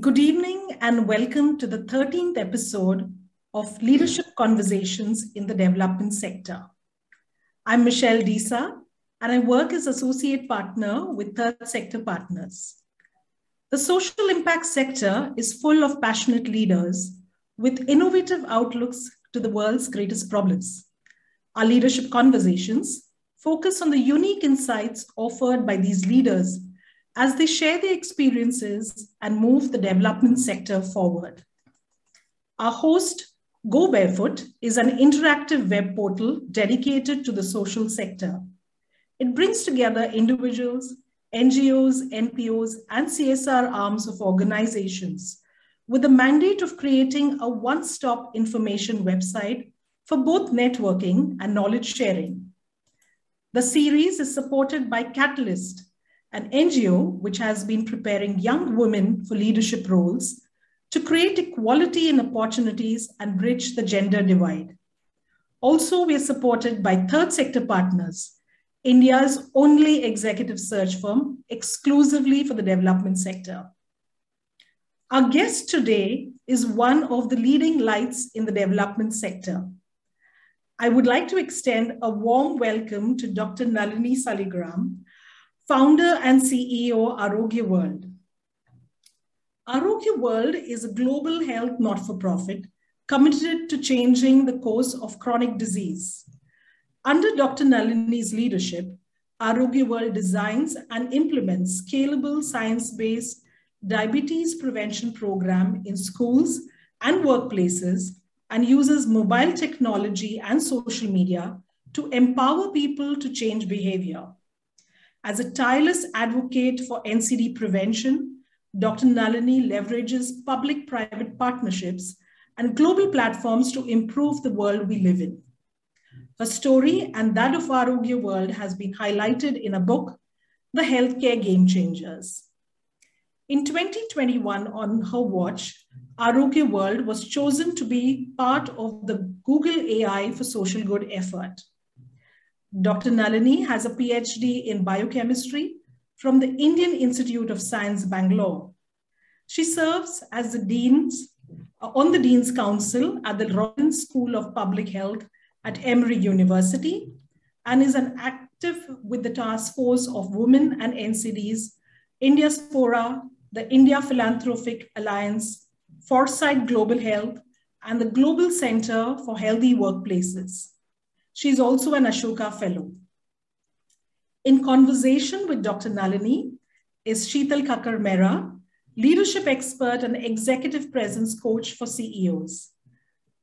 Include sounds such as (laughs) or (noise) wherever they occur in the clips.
Good evening and welcome to the 13th episode of Leadership Conversations in the Development Sector. I'm Michelle Disa and I work as Associate Partner with Third Sector Partners. The social impact sector is full of passionate leaders with innovative outlooks to the world's greatest problems. Our leadership conversations focus on the unique insights offered by these leaders as they share their experiences and move the development sector forward. Our host, Go Barefoot, is an interactive web portal dedicated to the social sector. It brings together individuals, NGOs, NPOs, and CSR arms of organizations with the mandate of creating a one stop information website for both networking and knowledge sharing. The series is supported by Catalyst, an NGO which has been preparing young women for leadership roles to create equality in opportunities and bridge the gender divide. Also, we are supported by third sector partners, India's only executive search firm exclusively for the development sector. Our guest today is one of the leading lights in the development sector. I would like to extend a warm welcome to Dr. Nalini Saligram, founder and CEO Arogya World. Arogya World is a global health not-for-profit committed to changing the course of chronic disease. Under Dr. Nalini's leadership, Arogya World designs and implements scalable science-based diabetes prevention program in schools and workplaces and uses mobile technology and social media to empower people to change behavior. As a tireless advocate for NCD prevention, Dr. Nalini leverages public private partnerships and global platforms to improve the world we live in. Her story and that of Arogya World has been highlighted in a book, The Healthcare Game Changers. In 2021, on her watch, Arogya World was chosen to be part of the Google AI for Social Good effort. Dr. Nalini has a PhD in biochemistry from the Indian Institute of Science, Bangalore. She serves as the Dean's, uh, on the Dean's Council at the Rollins School of Public Health at Emory University and is an active with the task force of women and NCDs, Indiaspora, the India Philanthropic Alliance, Foresight Global Health, and the Global Center for Healthy Workplaces. She's also an Ashoka Fellow. In conversation with Dr. Nalini is Sheetal Kakar Mehra, leadership expert and executive presence coach for CEOs.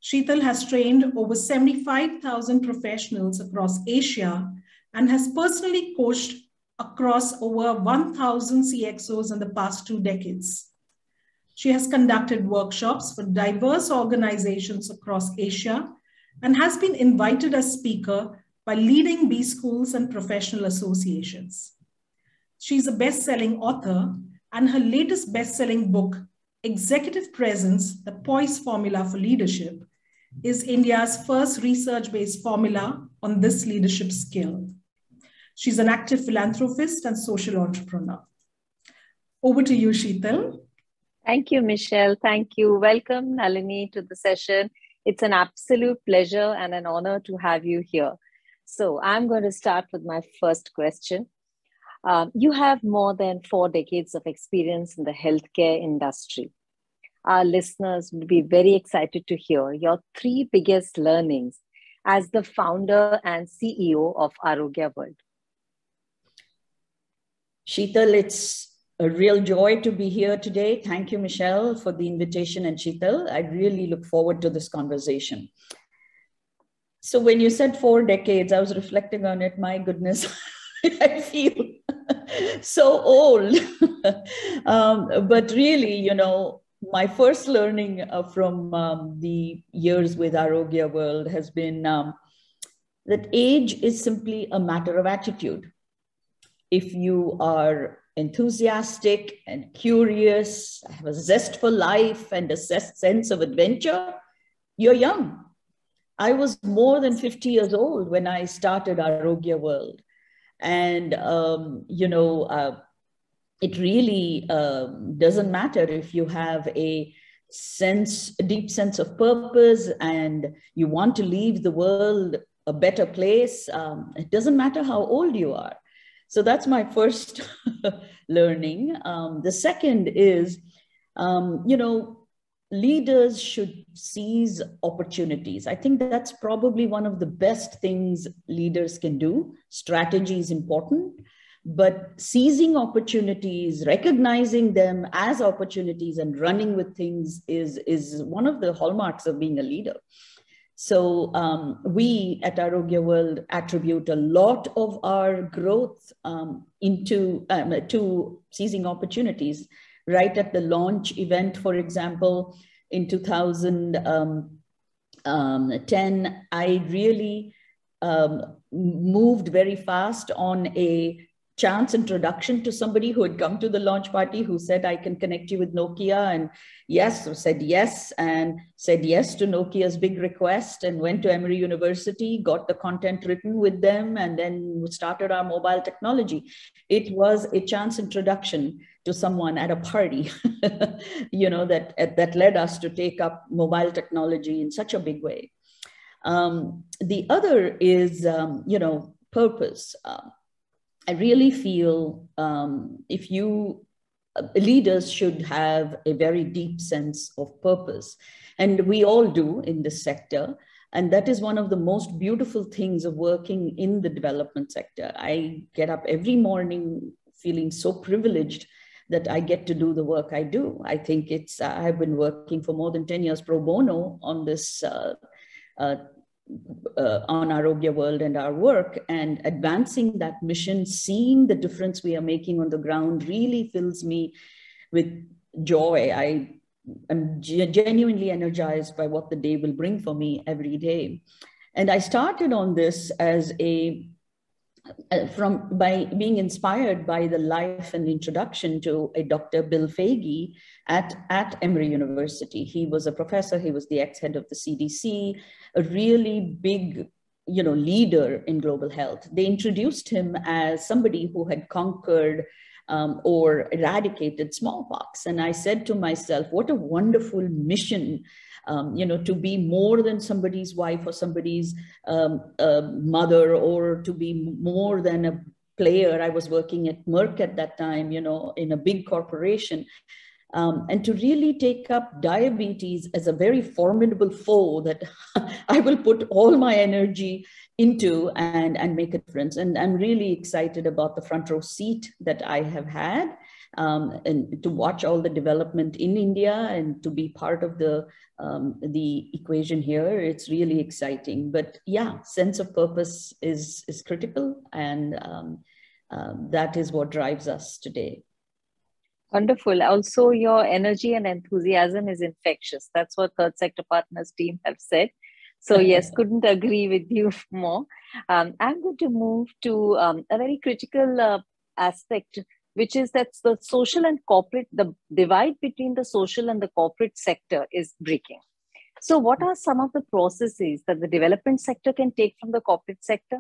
Sheetal has trained over 75,000 professionals across Asia and has personally coached across over 1,000 CXOs in the past two decades. She has conducted workshops for diverse organizations across Asia and has been invited as speaker by leading B schools and professional associations. She's a best-selling author and her latest best-selling book, Executive Presence, The Poise Formula for Leadership, is India's first research-based formula on this leadership skill. She's an active philanthropist and social entrepreneur. Over to you, Sheetal. Thank you, Michelle. Thank you. Welcome, Nalini, to the session. It's an absolute pleasure and an honor to have you here. So I'm going to start with my first question. Um, you have more than four decades of experience in the healthcare industry. Our listeners will be very excited to hear your three biggest learnings as the founder and CEO of Arogya World. Sheetal, it's a real joy to be here today. Thank you, Michelle, for the invitation and Sheetal. I really look forward to this conversation. So when you said four decades, I was reflecting on it. My goodness, (laughs) I feel (laughs) so old. (laughs) um, but really, you know, my first learning uh, from um, the years with Arogya World has been um, that age is simply a matter of attitude. If you are enthusiastic and curious, have a zest for life and a sense of adventure, you're young. I was more than 50 years old when I started Arogya World. And, um, you know, uh, it really uh, doesn't matter if you have a sense, a deep sense of purpose, and you want to leave the world a better place. Um, it doesn't matter how old you are. So that's my first (laughs) learning. Um, the second is, um, you know, leaders should seize opportunities. I think that's probably one of the best things leaders can do. Strategy is important, but seizing opportunities, recognizing them as opportunities and running with things is, is one of the hallmarks of being a leader. So um, we at Arogya World attribute a lot of our growth um, into um, to seizing opportunities. Right at the launch event, for example, in 2010, um, I really um, moved very fast on a chance introduction to somebody who had come to the launch party who said, I can connect you with Nokia. And yes, said yes, and said yes to Nokia's big request and went to Emory University, got the content written with them, and then started our mobile technology. It was a chance introduction to someone at a party, (laughs) you know, that, that led us to take up mobile technology in such a big way. Um, the other is, um, you know, purpose. Uh, I really feel um, if you uh, leaders should have a very deep sense of purpose, and we all do in this sector. And that is one of the most beautiful things of working in the development sector. I get up every morning feeling so privileged that I get to do the work I do. I think it's, I've been working for more than 10 years pro bono on this uh, uh, uh, on Arogya World and our work and advancing that mission, seeing the difference we are making on the ground really fills me with joy. I am genuinely energized by what the day will bring for me every day. And I started on this as a from by being inspired by the life and introduction to a Dr. Bill Foege at, at Emory University. He was a professor, he was the ex-head of the CDC, a really big you know, leader in global health. They introduced him as somebody who had conquered um, or eradicated smallpox. And I said to myself, what a wonderful mission, um, you know, to be more than somebody's wife or somebody's um, uh, mother or to be more than a player. I was working at Merck at that time, you know, in a big corporation um, and to really take up diabetes as a very formidable foe that (laughs) I will put all my energy into and, and make a difference. And I'm really excited about the front row seat that I have had um, and to watch all the development in India and to be part of the, um, the equation here. It's really exciting. But yeah, sense of purpose is, is critical and um, um that is what drives us today. Wonderful. Also, your energy and enthusiasm is infectious. That's what Third Sector Partners team have said. So (laughs) yes, couldn't agree with you (laughs) more. Um, I'm going to move to um, a very critical uh, aspect, which is that the social and corporate, the divide between the social and the corporate sector is breaking. So what are some of the processes that the development sector can take from the corporate sector?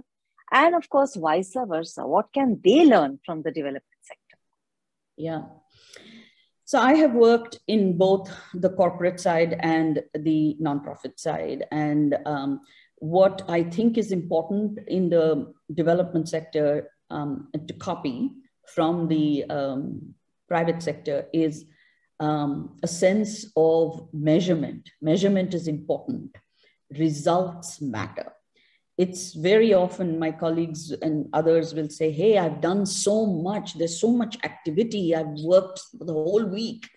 And of course, vice versa, what can they learn from the development sector? Yeah, so I have worked in both the corporate side and the nonprofit side. And um, what I think is important in the development sector um, to copy from the um, private sector is um, a sense of measurement. Measurement is important. Results matter it's very often my colleagues and others will say, Hey, I've done so much. There's so much activity. I've worked the whole week.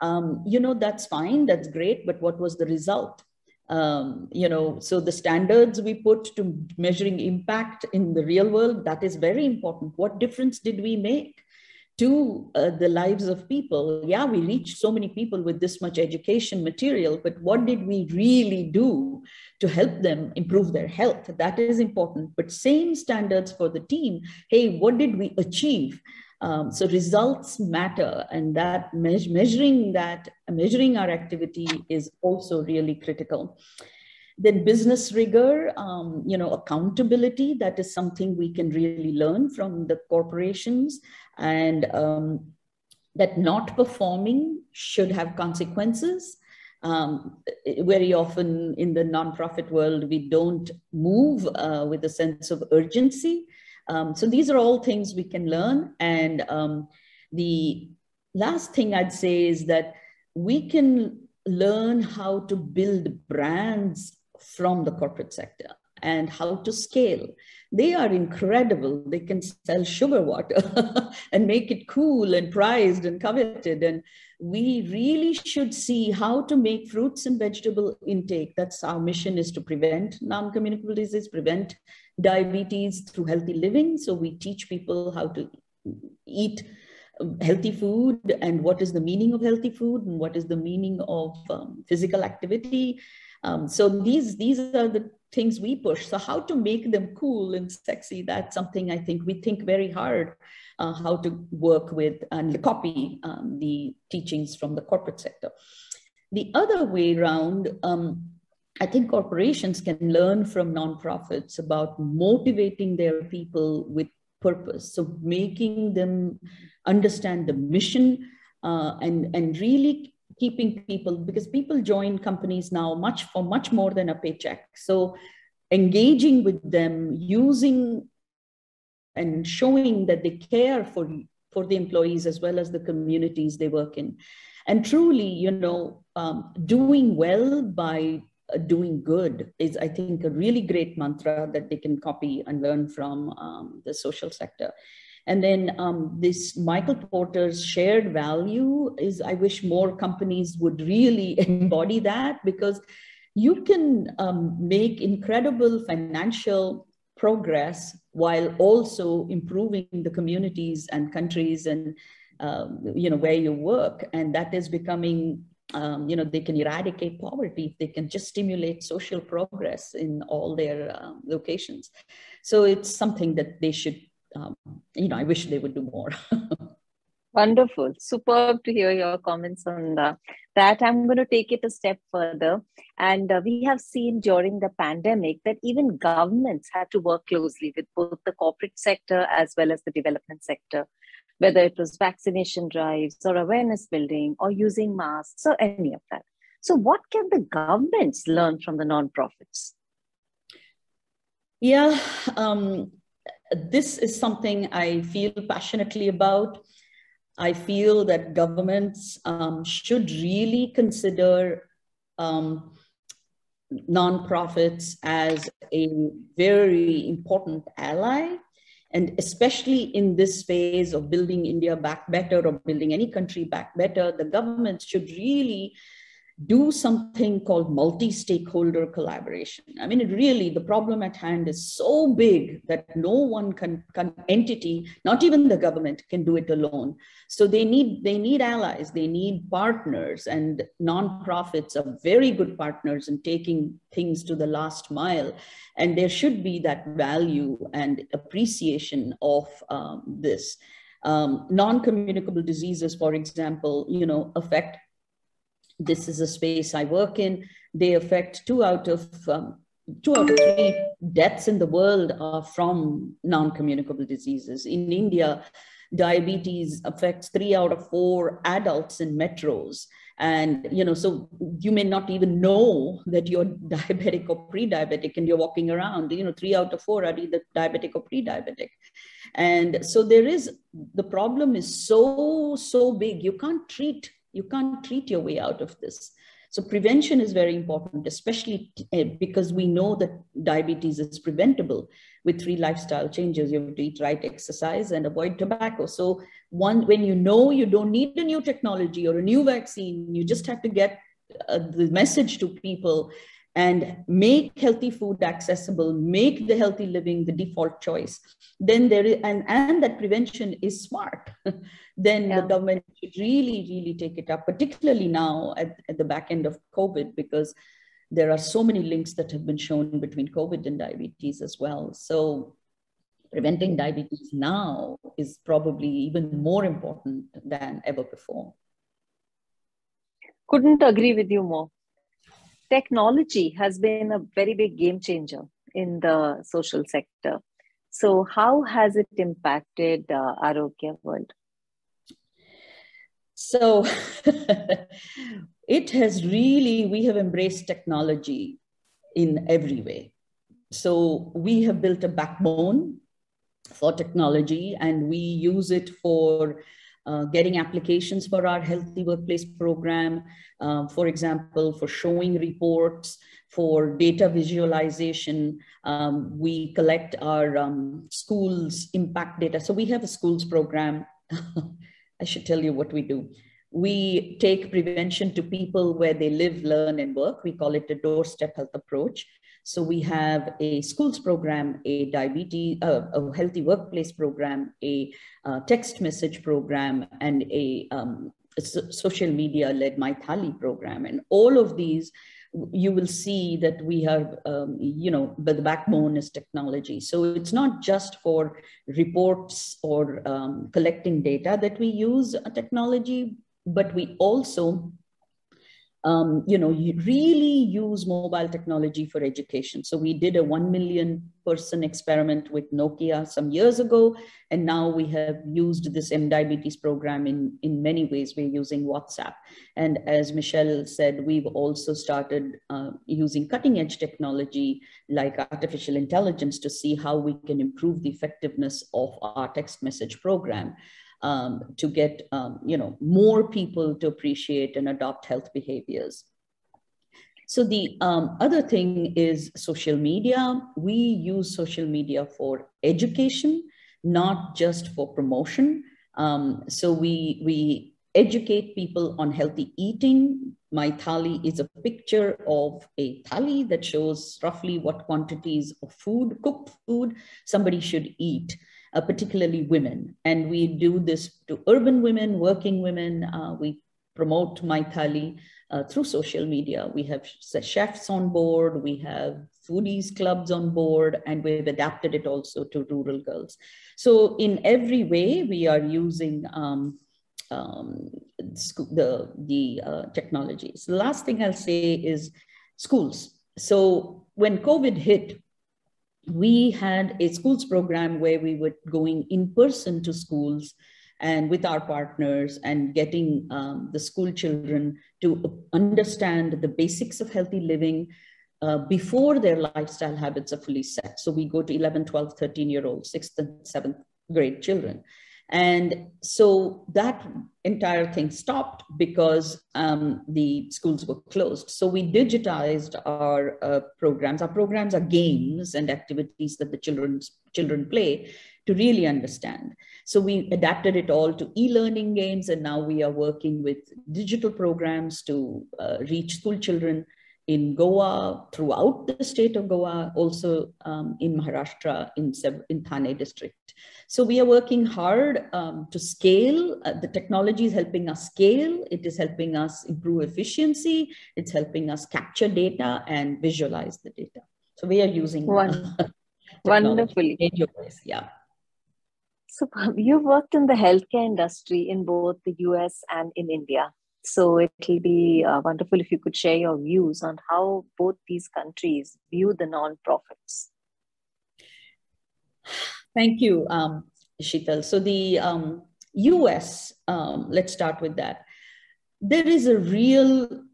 Um, you know, that's fine. That's great. But what was the result? Um, you know, so the standards we put to measuring impact in the real world, that is very important. What difference did we make? to uh, the lives of people. Yeah, we reached so many people with this much education material, but what did we really do to help them improve their health? That is important. But same standards for the team. Hey, what did we achieve? Um, so results matter, and that me- measuring that, measuring our activity is also really critical. Then business rigor, um, you know, accountability, that is something we can really learn from the corporations. and um, that not performing should have consequences. Um, very often in the nonprofit world, we don't move uh, with a sense of urgency. Um, so these are all things we can learn. And um, the last thing I'd say is that we can learn how to build brands from the corporate sector and how to scale. They are incredible. They can sell sugar water (laughs) and make it cool and prized and coveted. And we really should see how to make fruits and vegetable intake. That's our mission is to prevent non-communicable disease, prevent diabetes through healthy living. So we teach people how to eat healthy food and what is the meaning of healthy food and what is the meaning of um, physical activity. Um, so these, these are the things we push. So how to make them cool and sexy, that's something I think we think very hard uh, how to work with and copy um, the teachings from the corporate sector. The other way around, um, I think corporations can learn from nonprofits about motivating their people with purpose. So making them understand the mission uh, and, and really keeping people, because people join companies now much for much more than a paycheck. So engaging with them, using and showing that they care for, for the employees as well as the communities they work in. And truly, you know, um, doing well by uh, doing good is, I think, a really great mantra that they can copy and learn from um, the social sector. And then um, this Michael Porter's shared value is, I wish more companies would really (laughs) embody that because you can um, make incredible financial progress while also improving the communities and countries and um, you know where you work. And that is becoming um, you know they can eradicate poverty they can just stimulate social progress in all their um, locations. So it's something that they should um, you know i wish they would do more (laughs) Wonderful. Superb to hear your comments on uh, that. I'm going to take it a step further. And uh, we have seen during the pandemic that even governments had to work closely with both the corporate sector as well as the development sector, whether it was vaccination drives or awareness building or using masks or any of that. So, what can the governments learn from the nonprofits? Yeah, um, this is something I feel passionately about I feel that governments um, should really consider um, nonprofits as a very important ally. And especially in this phase of building India back better or building any country back better, the government should really do something called multi-stakeholder collaboration. I mean, really, the problem at hand is so big that no one can, can entity, not even the government can do it alone. So they need, they need allies, they need partners and nonprofits are very good partners in taking things to the last mile. And there should be that value and appreciation of um, this. Um, non-communicable diseases, for example, you know, affect this is a space I work in. They affect two out of um, two out of three deaths in the world are from non-communicable diseases. In India, diabetes affects three out of four adults in metros. And, you know, so you may not even know that you're (laughs) diabetic or pre-diabetic and you're walking around, you know, three out of four are either diabetic or pre-diabetic. And so there is, the problem is so, so big. You can't treat you can't treat your way out of this. So prevention is very important, especially eh, because we know that diabetes is preventable with three lifestyle changes. You have to eat right, exercise, and avoid tobacco. So one, when you know you don't need a new technology or a new vaccine, you just have to get uh, the message to people and make healthy food accessible, make the healthy living the default choice, then there is, and, and that prevention is smart, (laughs) then yeah. the government should really, really take it up, particularly now at, at the back end of COVID, because there are so many links that have been shown between COVID and diabetes as well. So preventing diabetes now is probably even more important than ever before. Couldn't agree with you more technology has been a very big game changer in the social sector. So, how has it impacted uh, Arogya World? So, (laughs) it has really, we have embraced technology in every way. So, we have built a backbone for technology and we use it for uh, getting applications for our healthy workplace program, uh, for example, for showing reports, for data visualization. Um, we collect our um, schools impact data. So we have a schools program. (laughs) I should tell you what we do. We take prevention to people where they live, learn, and work. We call it a doorstep health approach. So we have a schools program, a diabetes, uh, a healthy workplace program, a uh, text message program, and a, um, a social media led MyThali program. And all of these, you will see that we have, um, you know, but the backbone is technology. So it's not just for reports or um, collecting data that we use technology, but we also um, you know, really use mobile technology for education. So we did a 1 million person experiment with Nokia some years ago. And now we have used this mDiabetes program in, in many ways. We're using WhatsApp. And as Michelle said, we've also started uh, using cutting edge technology like artificial intelligence to see how we can improve the effectiveness of our text message program um, to get um, you know more people to appreciate and adopt health behaviors. So the um, other thing is social media. We use social media for education, not just for promotion. Um, so we we educate people on healthy eating. My thali is a picture of a thali that shows roughly what quantities of food, cooked food, somebody should eat uh, particularly women. And we do this to urban women, working women. Uh, we promote MyThali uh, through social media. We have chefs on board, we have foodies clubs on board, and we've adapted it also to rural girls. So in every way, we are using um, um, the, the uh, technologies. The last thing I'll say is schools. So when COVID hit, we had a schools program where we were going in person to schools and with our partners and getting um, the school children to understand the basics of healthy living uh, before their lifestyle habits are fully set. So we go to 11, 12, 13 year olds, sixth and seventh grade children. And so that entire thing stopped because um, the schools were closed. So we digitized our uh, programs. Our programs are games and activities that the children's, children play to really understand. So we adapted it all to e-learning games, and now we are working with digital programs to uh, reach school children in Goa, throughout the state of Goa, also um, in Maharashtra, in, in Thane district. So we are working hard um, to scale. Uh, the technology is helping us scale. It is helping us improve efficiency. It's helping us capture data and visualize the data. So we are using One. (laughs) wonderfully. In your ways, yeah. So you've worked in the healthcare industry in both the US and in India. So it'll be uh, wonderful if you could share your views on how both these countries view the non-profits. Thank you, um, Sheetal. So the um, US, um, let's start with that. There is a real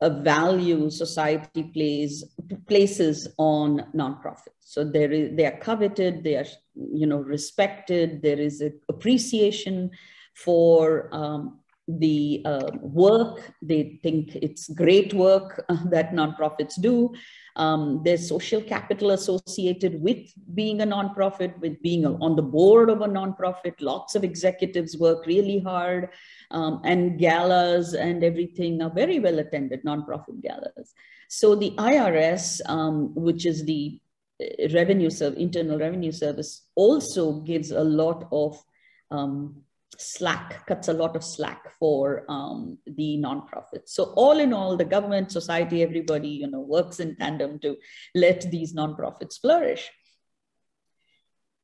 a value society plays places on nonprofits. So there is they are coveted, they are you know respected. There is a appreciation for um, the uh, work. They think it's great work uh, (laughs) that nonprofits do. Um, there's social capital associated with being a nonprofit, with being a, on the board of a nonprofit. Lots of executives work really hard, um, and galas and everything are very well attended, nonprofit galas. So the IRS, um, which is the uh, revenue service, internal revenue service, also gives a lot of um, slack, cuts a lot of slack for um, the nonprofits. So all in all, the government, society, everybody, you know, works in tandem to let these nonprofits flourish.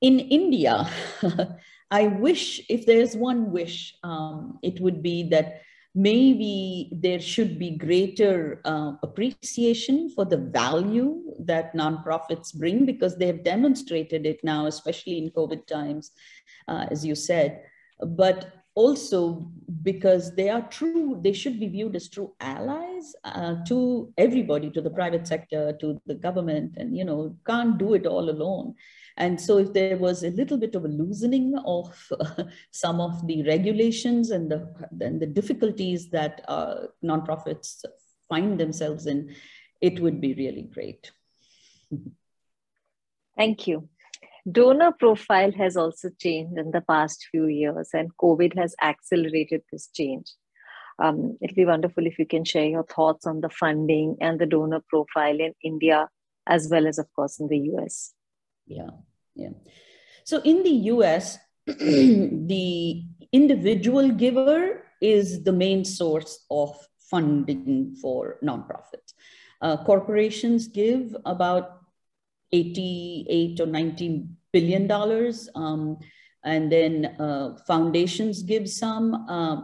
In India, (laughs) I wish, if there's one wish, um, it would be that maybe there should be greater uh, appreciation for the value that nonprofits bring because they have demonstrated it now, especially in COVID times, uh, as you said. But also because they are true, they should be viewed as true allies uh, to everybody, to the private sector, to the government, and you know, can't do it all alone. And so if there was a little bit of a loosening of uh, (laughs) some of the regulations and the, and the difficulties that uh, nonprofits find themselves in, it would be really great. Thank you. Donor profile has also changed in the past few years, and COVID has accelerated this change. Um, it'll be wonderful if you can share your thoughts on the funding and the donor profile in India, as well as, of course, in the US. Yeah, yeah. So in the US, (clears throat) the individual giver is the main source of funding for nonprofits. Uh, corporations give about 88 or 90 billion dollars. Um, and then uh, foundations give some, uh,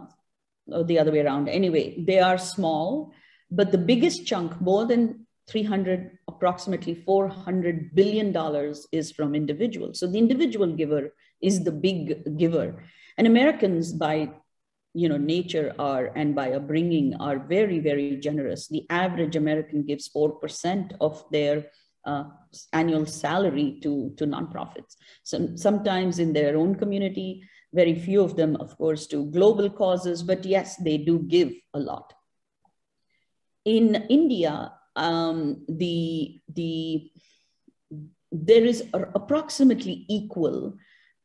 or the other way around. Anyway, they are small, but the biggest chunk, more than 300, approximately 400 billion dollars is from individuals. So the individual giver is the big giver. And Americans by you know nature are and by upbringing are very very generous the average american gives 4% of their uh, annual salary to, to nonprofits. So, sometimes in their own community, very few of them, of course, to global causes, but yes, they do give a lot. In India, um, the, the, there is approximately equal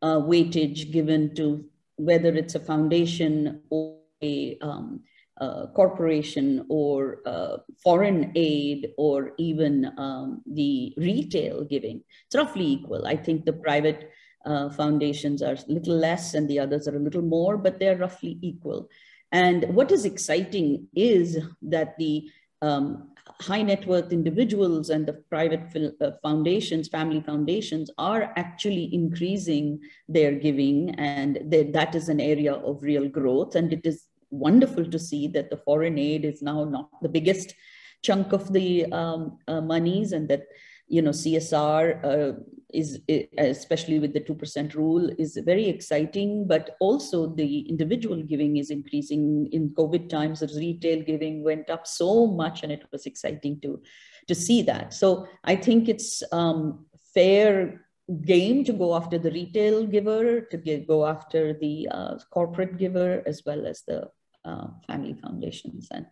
uh, weightage given to whether it's a foundation or a um, uh, corporation or uh, foreign aid or even um, the retail giving. It's roughly equal. I think the private uh, foundations are a little less and the others are a little more, but they're roughly equal. And what is exciting is that the um, high net worth individuals and the private uh, foundations, family foundations, are actually increasing their giving, and they, that is an area of real growth. And it is wonderful to see that the foreign aid is now not the biggest chunk of the um, uh, monies and that you know csr uh, is especially with the 2% rule is very exciting but also the individual giving is increasing. In covid times the retail giving went up so much and it was exciting to to see that. So i think it's um, fair game to go after the retail giver, to get, go after the uh, corporate giver, as well as the uh, family foundations. And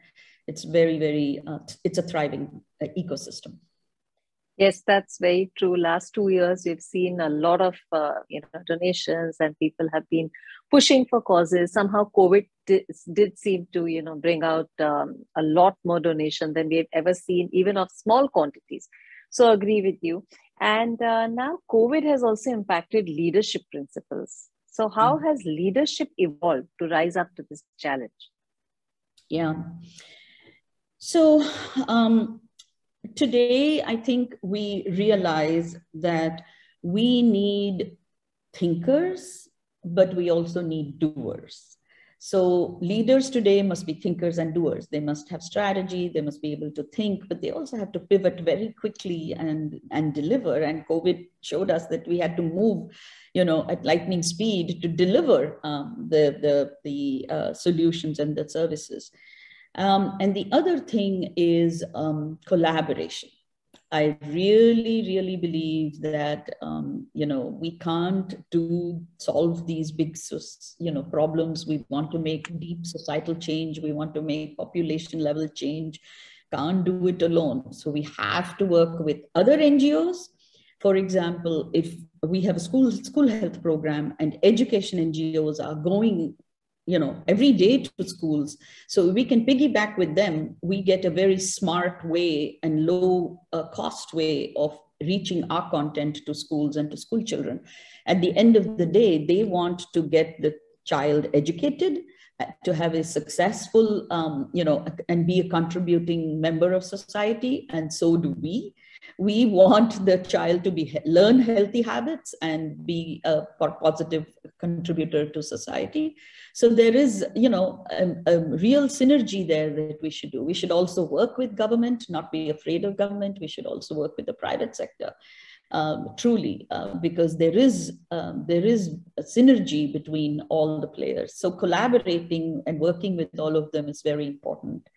it's very, very, uh, it's a thriving uh, ecosystem. Yes, that's very true. Last two years, we've seen a lot of uh, you know donations, and people have been pushing for causes. Somehow, COVID did, did seem to you know bring out um, a lot more donation than we've ever seen, even of small quantities. So, agree with you. And uh, now, COVID has also impacted leadership principles. So, how mm. has leadership evolved to rise up to this challenge? Yeah. So, um, today, I think we realize that we need thinkers, but we also need doers. So leaders today must be thinkers and doers. They must have strategy, they must be able to think, but they also have to pivot very quickly and, and deliver. And COVID showed us that we had to move, you know, at lightning speed to deliver um, the, the, the uh, solutions and the services. Um, and the other thing is um, collaboration. I really, really believe that um, you know we can't do solve these big you know problems. We want to make deep societal change. We want to make population level change. Can't do it alone. So we have to work with other NGOs. For example, if we have a school school health program and education NGOs are going you know every day to schools. So we can piggyback with them we get a very smart way and low uh, cost way of reaching our content to schools and to school children. At the end of the day they want to get the child educated uh, to have a successful um, you know and be a contributing member of society and so do we we want the child to be learn healthy habits and be a positive contributor to society. So there is you know a, a, real synergy there that we should do. We should also work with government not be afraid of government. We should also work with the private sector um, truly uh, because there is um, there is a synergy between all the players. So collaborating and working with all of them is very important.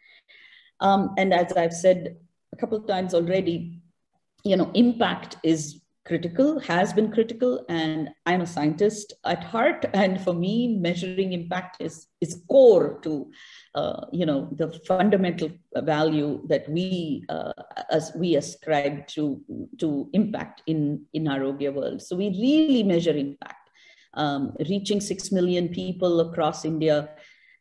Um, and as i've said a couple of times already you know, impact is critical, has been critical, and I'm a scientist at heart. (laughs) And for me, measuring impact is, is core to, uh, you know, the fundamental value that we, uh, as we ascribe to, to impact in, in Arogya world. So we really measure impact. Um, reaching 6 million people across India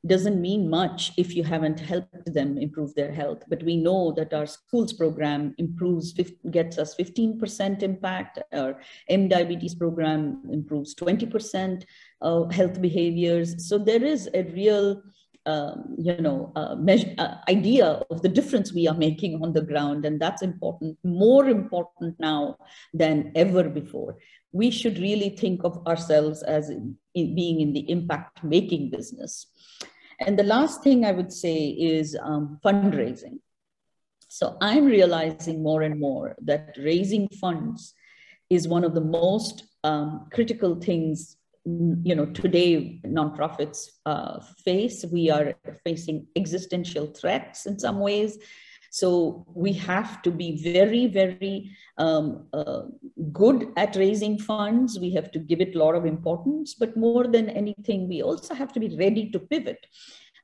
doesn't mean much if you haven't helped them improve their health. But we know that our schools program improves, gets us 15% impact. Our mDiabetes program improves 20% of health behaviors. So there is a real um, you know, uh, measure, uh, idea of the difference we are making on the ground. And that's important, more important now than ever before. We should really think of ourselves as in, in being in the impact making business. And the last thing I would say is um, fundraising. So I'm realizing more and more that raising funds is one of the most um, critical things you know today nonprofits uh, face we are facing existential threats in some ways so we have to be very, very um, uh, good at raising funds. We have to give it a lot of importance, but more than anything, we also have to be ready to pivot.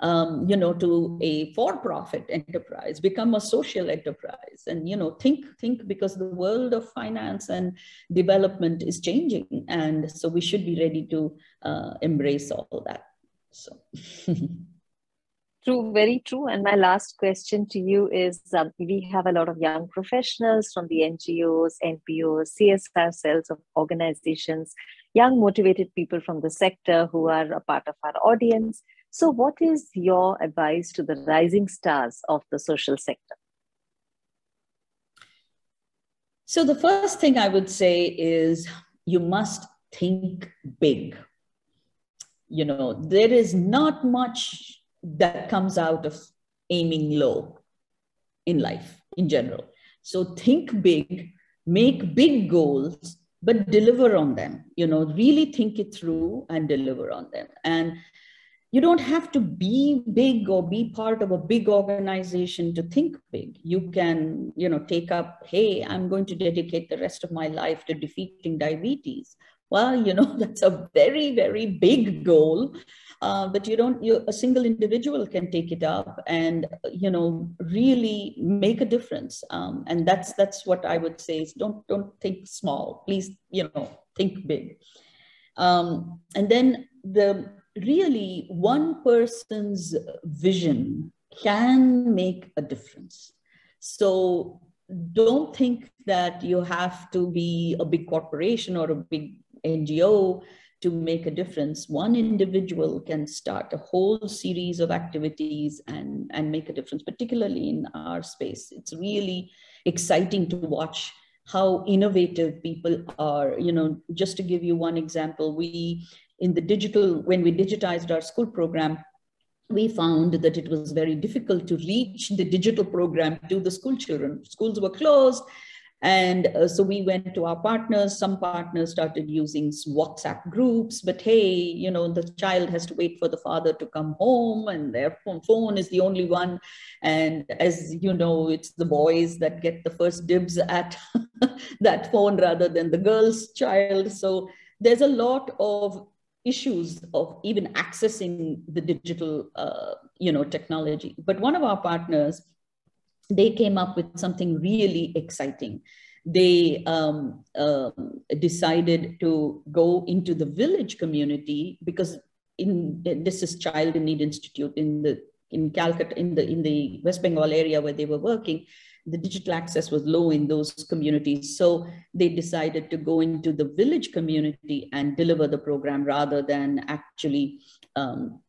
Um, you know, to a for-profit enterprise, become a social enterprise, and you know, think think because the world of finance and development is changing, and so we should be ready to uh, embrace all that. So. (laughs) True, very true. And my last question to you is um, we have a lot of young professionals from the NGOs, NPOs, CSR cells of organizations, young motivated people from the sector who are a part of our audience. So, what is your advice to the rising stars of the social sector? So, the first thing I would say is you must think big. You know, there is not much that comes out of aiming low in life in general. So think big, make big goals, but deliver on them. You know, really think it through and deliver on them. And you don't have to be big or be part of a big organization to think big you can you know take up hey i'm going to dedicate the rest of my life to defeating diabetes well (laughs) you know that's a very very big goal. Uh, but you don't you a single individual can take it up and you know really make a difference. Um, and that's that's what i would say is don't don't think small. Please you know think big. Um, and then the really one person's vision can make a difference. So don't think that you have to be a big corporation or a big ngo to make a difference. One individual can start a whole series of activities and, and make a difference, particularly in our space. It's really exciting to watch how innovative people are. You know, just to give you one example, we in the digital, when we digitized our school program, we found that it was very difficult to reach the digital program to the school children. Schools were closed and uh, so we went to our partners. Some partners started using WhatsApp groups, but hey, you know, the child has to wait for the father to come home, and their phone is the only one. And as you know, it's the boys that get the first dibs at (laughs) that phone rather than the girl's child. So there's a lot of issues of even accessing the digital, uh, you know, technology. But one of our partners they came up with something really exciting. They um, uh, decided to go into the village community because in this is Child in Need Institute in the in Calcutta in the in the West Bengal area where they were working. The digital access was low in those communities, so they decided to go into the village community and deliver the program rather than actually, um,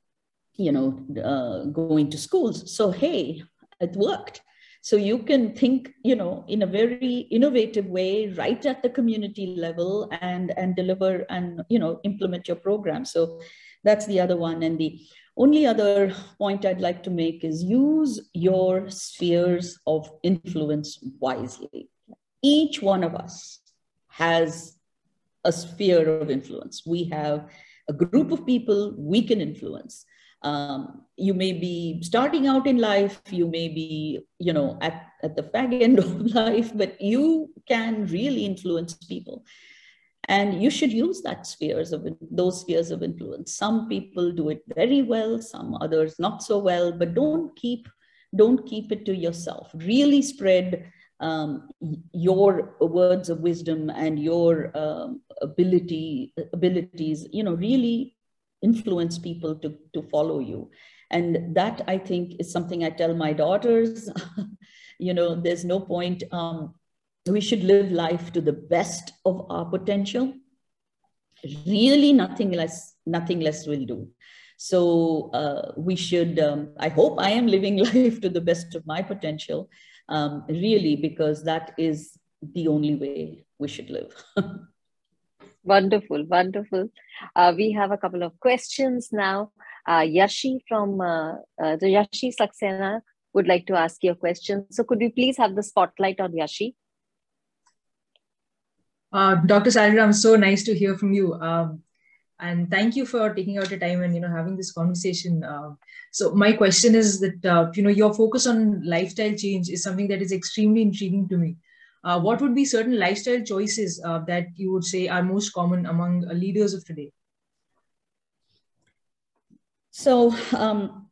you know, uh, going to schools. So hey, it worked So you can think, you know, in a very innovative way, right at the community level and, and deliver and, you know, implement your program. So that's the other one. And the only other point I'd like to make is use your spheres of influence wisely. Each one of us has a sphere of influence. We have a group of people we can influence. Um, you may be starting out in life, you may be, you know, at, at the fag (laughs) end of life, but you can really influence people. And you should use that spheres of those spheres of influence. Some people do it very well, some others not so well, but don't keep don't keep it to yourself. Really spread um, your words of wisdom and your um, ability abilities. You know, really influence people to to follow you, and that I think is something I tell my daughters. (laughs) you know, there's no point. Um, we should live life to the best of our potential really nothing less nothing less will do so uh, we should um, i hope i am living (laughs) life to the best of my potential um, really because that is the only way we should live (laughs) wonderful wonderful uh, we have a couple of questions now uh, yashi from uh, uh, the yashi saxena would like to ask you a question so could we please have the spotlight on yashi uh, Dr. Saligram, so nice to hear from you. Um, and thank you for taking out your time and you know having this conversation. Uh, so my question is that uh, you know your focus on lifestyle change is something that is extremely intriguing to me. Uh, what would be certain lifestyle choices uh, that you would say are most common among leaders of today? So um,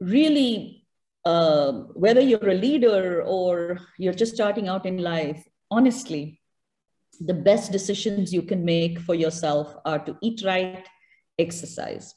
really, uh, whether you're a leader or you're just starting out in life, honestly, the best decisions you can make for yourself are to eat right, exercise.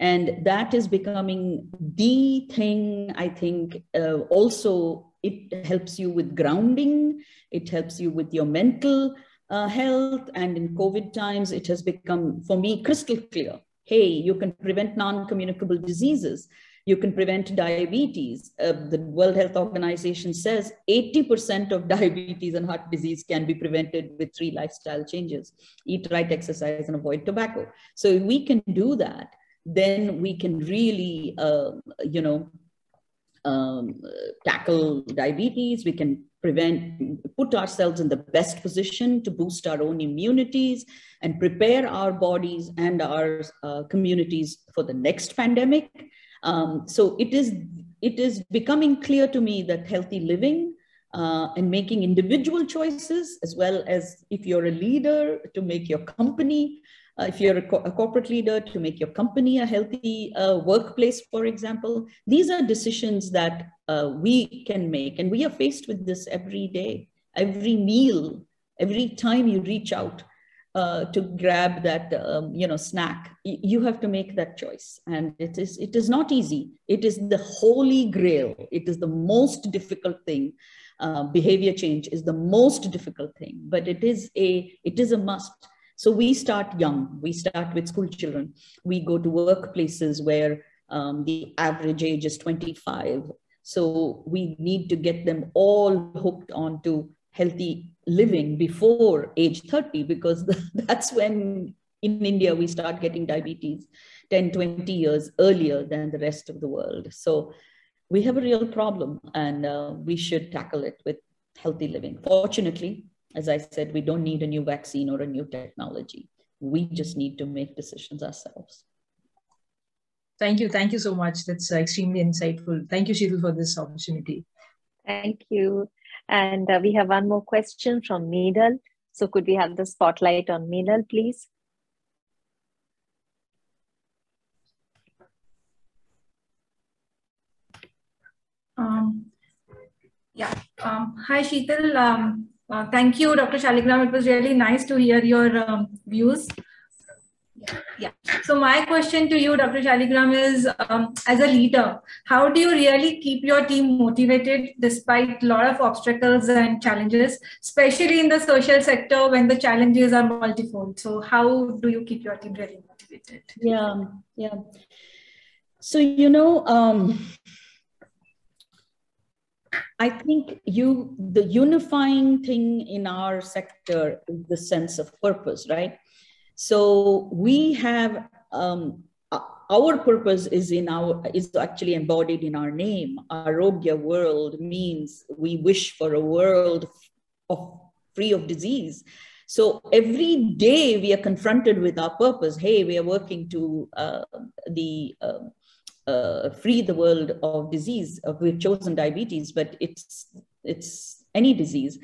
And that is becoming the thing, I think, uh, also it helps you with grounding, it helps you with your mental uh, health. And in COVID times, it has become, for me, crystal clear. Hey, you can prevent non communicable diseases you can prevent diabetes. Uh, the World Health Organization says 80% of (laughs) diabetes and heart disease can be prevented with three lifestyle changes eat right, exercise, and avoid tobacco. So, we can do that, then we can really, uh, you know, um, tackle diabetes. We can prevent, put ourselves in the best position to boost our own immunities and prepare our bodies and our uh, communities for the next pandemic um, so it is, it is becoming clear to me that healthy living uh, and making individual choices, as well as if you're a leader, to make your company, uh, if you're a, co a, corporate leader, to make your company a healthy uh, workplace, for example. These are decisions that uh, we can make, and we are faced with this every day, every meal, every time you reach out uh, to grab that um, you know snack you have to make that choice. And it is it is not easy. It is the holy grail. It is the most difficult thing. Uh, behavior change is the most difficult thing. But it is a it is a must so we start young we start with school children we go to workplaces where um, the average age is 25 so we need to get them all hooked onto healthy living before age 30 because (laughs) that's when in India we start getting diabetes 10, 20 years earlier than the rest of the world. So we have a real problem and uh, we should tackle it with healthy living. Fortunately, as I said, we don't need a new vaccine or a new technology. We just need to make decisions ourselves. Thank you. Thank you so much. That's extremely insightful. Thank you, Sheetal, for this opportunity. Thank you. And uh, we have one more question from Meedal. So could we have the spotlight on Meedal, please? Um, yeah. Um, hi, Sheetal. Um, uh, thank you, Dr. Saligram. It was really nice to hear your um, views. Yeah. So my question to you, Dr. Saligram, is um, as a leader, how do you really keep your team motivated despite a lot of obstacles and challenges, especially in the social sector when the challenges are multifold? So how do you keep your team really motivated? Yeah, yeah. So you know, um, I think you the unifying thing in our sector is the sense of purpose, right? So we have um, our purpose is in our is actually embodied in our name. Arogya world means we wish for a world of free of disease. So every day we are confronted with our purpose. Hey, we are working to uh, the uh, uh, free the world of disease. Uh, we've chosen diabetes, but it's it's any disease,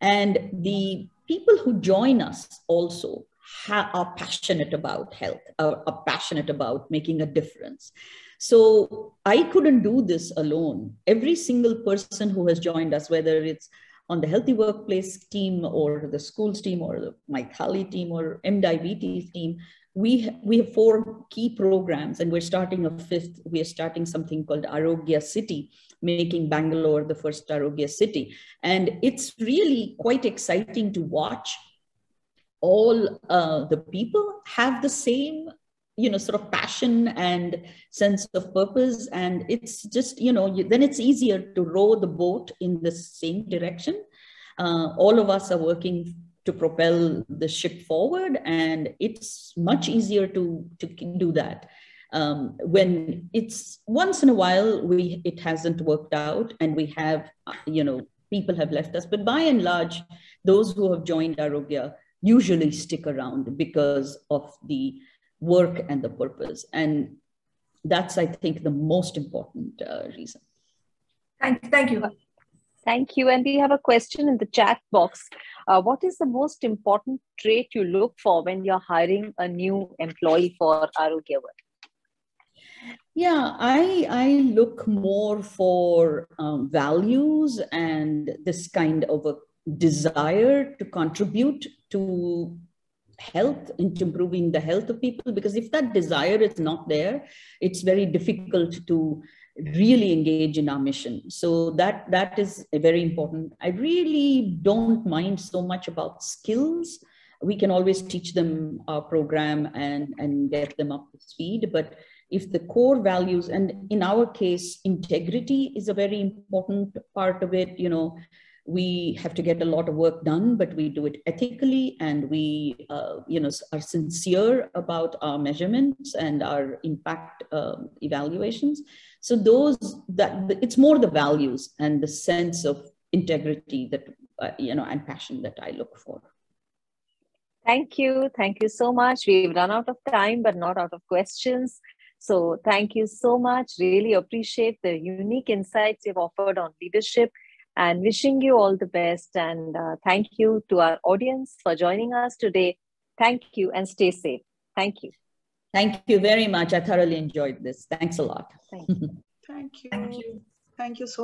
and the people who join us also ha- are passionate about health, are, are passionate about making a difference. So I couldn't do this alone. Every single person who has joined us, whether it's on the healthy workplace team or the schools team or the MyThali team or mDiabetes team, we, we have four key programs and we're starting a fifth. We are starting something called Arogya City, making Bangalore the first Arogya city. And it's really quite exciting to watch all uh, the people have the same you know sort of passion and sense of purpose and it's just you know you, then it's easier to row the boat in the same direction uh, all of us are working to propel the ship forward and it's much easier to to do that um, when it's once in a while we it hasn't worked out and we have uh, you know people have left us but by and large those who have joined arogya usually stick around because of the work and the purpose. And that's, I think, the most important uh, reason. Thank, thank you. Thank you. And we have a question in the chat box. Uh, what is the most important trait you look for when you're hiring a new employee for Arogya Yeah, I I look more for um, values and this kind of a desire to contribute to health into improving the health of people because if that desire is not there it's very difficult to really engage in our mission. So that that is very important. I really don't mind so much about skills. We can always teach them our program and and get them up to speed but if the core values and in our case integrity is a very important part of it you know we have to get a lot of work done, but we do it ethically and we, uh, you know, are sincere about our measurements and our impact uh, evaluations. So those that it's more the values and the sense of integrity that uh, you know and passion that I look for. Thank you, thank you so much. We've run out of time, but not out of questions. So thank you so much. Really appreciate the unique insights you've offered on leadership and wishing you all the best. And uh, thank you to our audience for joining us today. Thank you and stay safe. Thank you. Thank you very much. I thoroughly enjoyed this. Thanks a lot. Thank you. (laughs) Thank you. Thank you. Thank you so